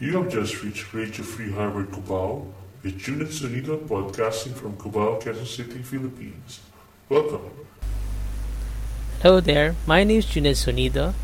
You have just reached Radio Free Harvard Cubao with Junit Sonido podcasting from Cubao, Quezon City, Philippines. Welcome. Hello there, my name is Junit Sonido,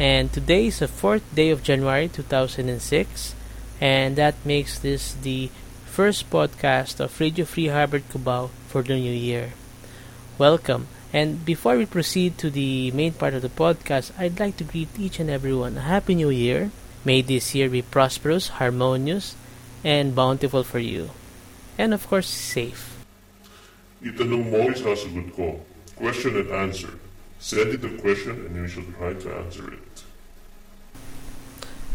and today is the fourth day of January 2006, and that makes this the first podcast of Radio Free Harvard Cubao for the new year. Welcome, and before we proceed to the main part of the podcast, I'd like to greet each and everyone a Happy New Year May this year be prosperous, harmonious, and bountiful for you. And of course, safe. Itanong mo is has a. Question and answer. Send it a question and we shall try to answer it.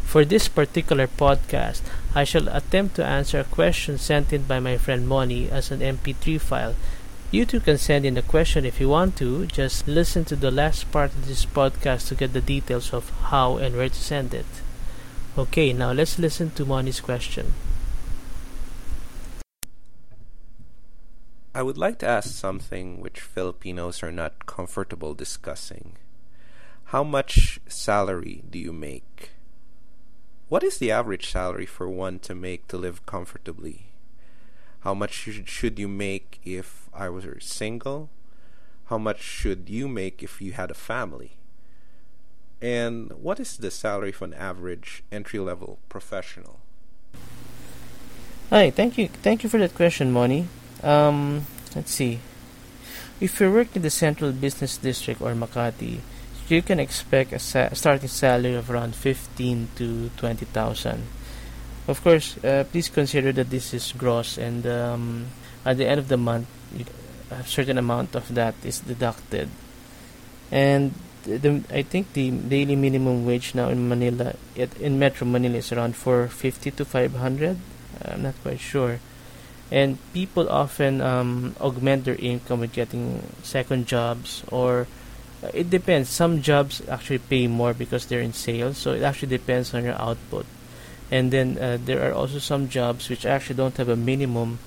For this particular podcast, I shall attempt to answer a question sent in by my friend Moni as an MP3 file. You too can send in a question if you want to. Just listen to the last part of this podcast to get the details of how and where to send it. Okay, now let's listen to Moni's question. I would like to ask something which Filipinos are not comfortable discussing. How much salary do you make? What is the average salary for one to make to live comfortably? How much should, you make if I was single? How much should you make if you had a family? And what is the salary for an average entry level professional? Hi, thank you, thank you for that question, Moni. Um, let's see. If you work in the Central Business District or Makati, you can expect a sa- starting salary of around fifteen to twenty thousand. Of course, uh, please consider that this is gross, and um, at the end of the month, a certain amount of that is deducted. And the, I think the daily minimum wage now in Manila, in Metro Manila, is around 450 to 500. I'm not quite sure. And people often um, augment their income with getting second jobs, or uh, it depends. Some jobs actually pay more because they're in sales, so it actually depends on your output. And then uh, there are also some jobs which actually don't have a minimum,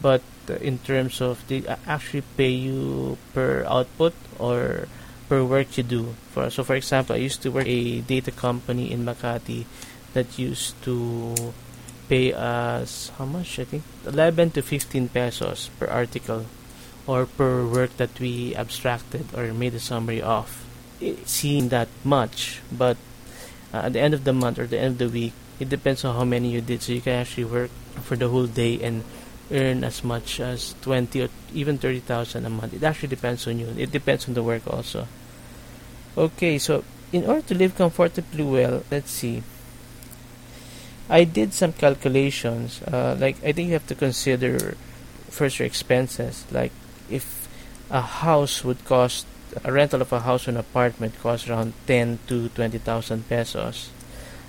but uh, in terms of they actually pay you per output or per work you do. For so, for example, I used to work a data company in Makati that used to pay us how much? I think 11 to 15 pesos per article or per work that we abstracted or made a summary of. It seemed that much, but uh, at the end of the month or the end of the week, it depends on how many you did. So you can actually work for the whole day and earn as much as 20 or even 30,000 a month. It actually depends on you. It depends on the work also. Okay, so in order to live comfortably well, let's see. I did some calculations. Uh, like I think you have to consider first your expenses. Like if a house would cost a rental of a house or an apartment costs around 10 to 20,000 pesos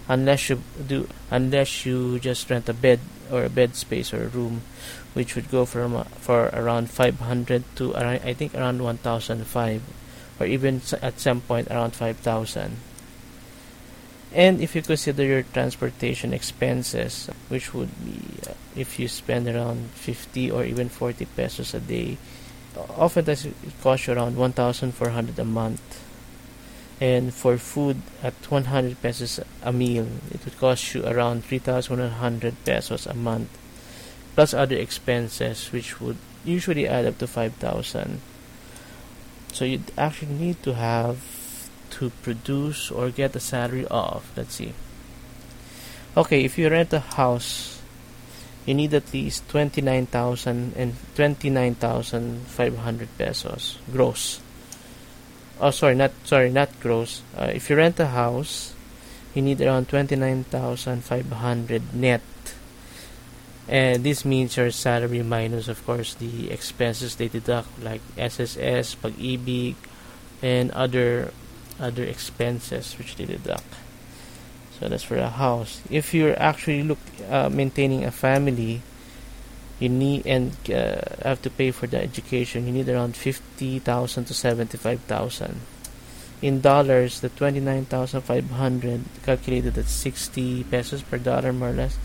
unless you do unless you just rent a bed or a bed space or a room which would go from uh, for around 500 to around, I think around 1005 or even at some point around 5000 and if you consider your transportation expenses which would be uh, if you spend around 50 or even 40 pesos a day often it costs you around 1400 a month and for food at 100 pesos a meal it would cost you around 3100 pesos a month plus other expenses which would usually add up to 5000 so you'd actually need to have to produce or get a salary of let's see. Okay if you rent a house you need at least 29,000 and 29,500 pesos gross oh sorry not sorry not gross. Uh, if you rent a house you need around 29,500 net. And this means your salary minus of course the expenses they deduct like SSS, pag-ibig and other other expenses which they deduct. So that's for a house. If you're actually look uh, maintaining a family you need and uh, have to pay for the education. You need around 50,000 to 75,000 in dollars the 29,500 calculated at 60 pesos per dollar more or less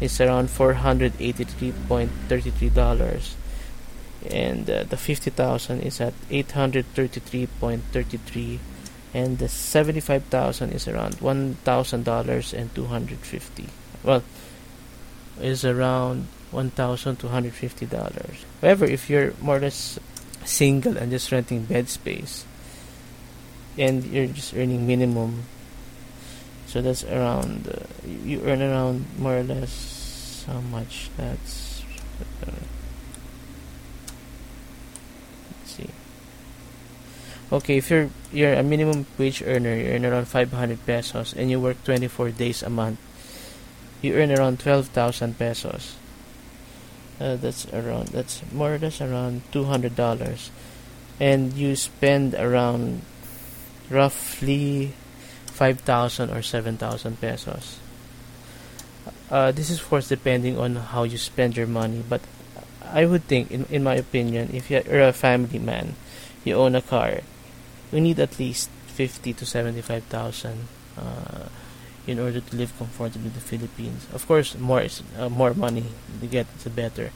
is around 483.33 dollars. And uh, the 50,000 is at 833.33 and the 75,000 is around $1,000 and 250 well, is around one thousand two hundred fifty dollars. However, if you're more or less single and just renting bed space, and you're just earning minimum, so that's around uh, you earn around more or less how much? That's uh, let's see. Okay, if you're you're a minimum wage earner, you earn around 500 pesos, and you work 24 days a month, you earn around 12,000 pesos. Uh, that's around that's more or less around 200 dollars, and you spend around roughly 5,000 or 7,000 pesos. Uh, this is of course depending on how you spend your money, but I would think, in in my opinion, if you're a family man, you own a car, you need at least 50 to 75,000 uh, in order to live comfortably in the Philippines. Of course, more is, uh, more money you get, the better.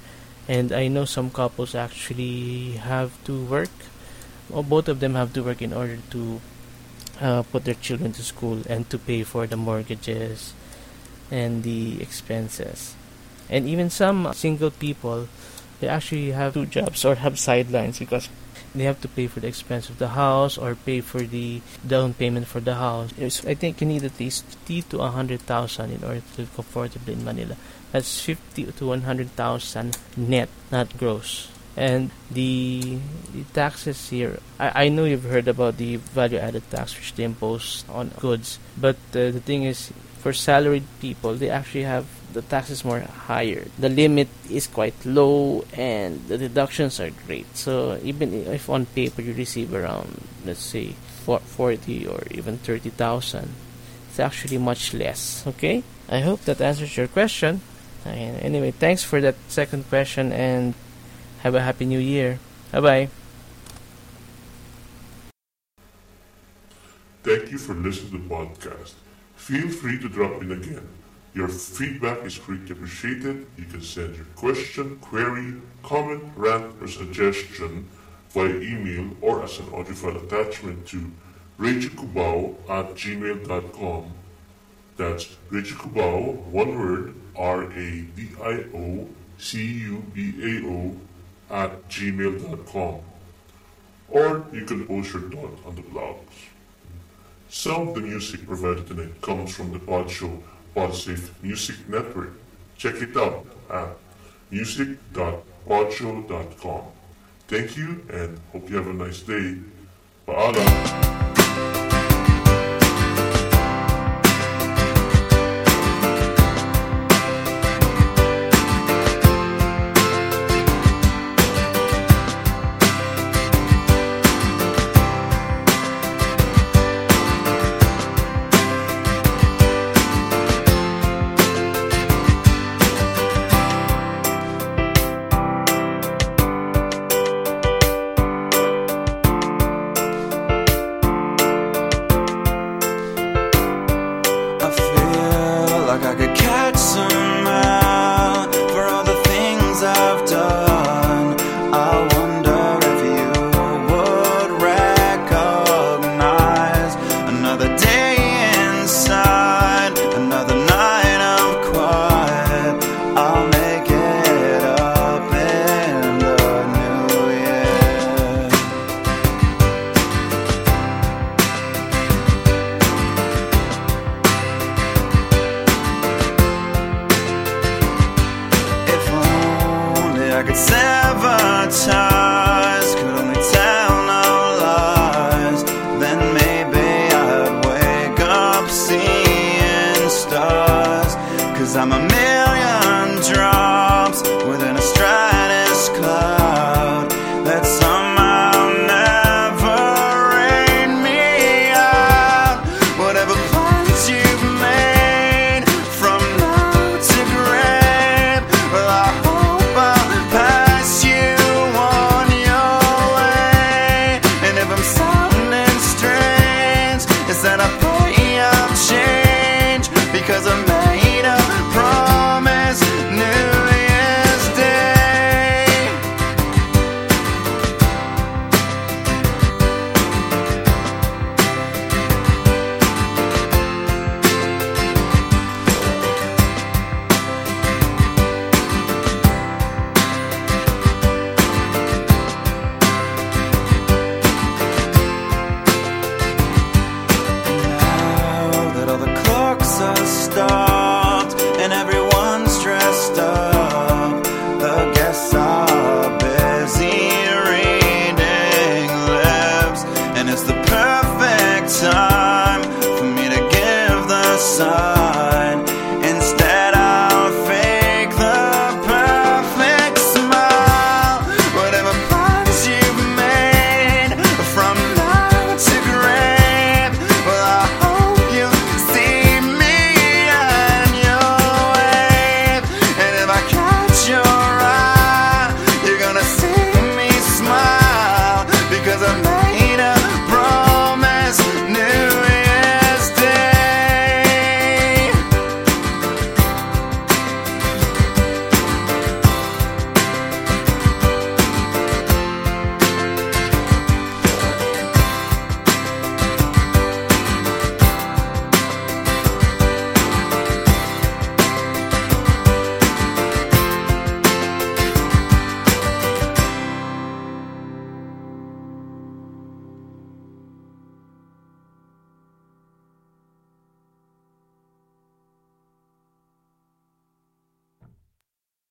And I know some couples actually have to work. Well, both of them have to work in order to uh, put their children to school and to pay for the mortgages and the expenses. And even some single people, they actually have two jobs or have sidelines because they have to pay for the expense of the house or pay for the down payment for the house. It's, I think you need at least 50 to 100,000 in order to live comfortably in Manila. That's 50 to 100,000 net, not gross. And the, the taxes here, I, I know you've heard about the value added tax which they impose on goods, but uh, the thing is, for salaried people, they actually have the tax is more higher. The limit is quite low and the deductions are great. So even if on paper you receive around let's say 40 or even 30,000, it's actually much less. Okay? I hope that answers your question. Anyway, thanks for that second question and have a happy new year. Bye bye. Thank you for listening to the podcast. Feel free to drop in again. Your feedback is greatly appreciated. You can send your question, query, comment, rant, or suggestion via email or as an audio file attachment to radiocubao at gmail.com. That's radiocubao, one word, R-A-D-I-O-C-U-B-A-O at gmail.com. Or you can post your thought on the blogs. Some of the music provided tonight comes from the Pod Show Podsafe Music Network. Check it out at music.podshow.com. Thank you and hope you have a nice day. Paalam! Could sever passar.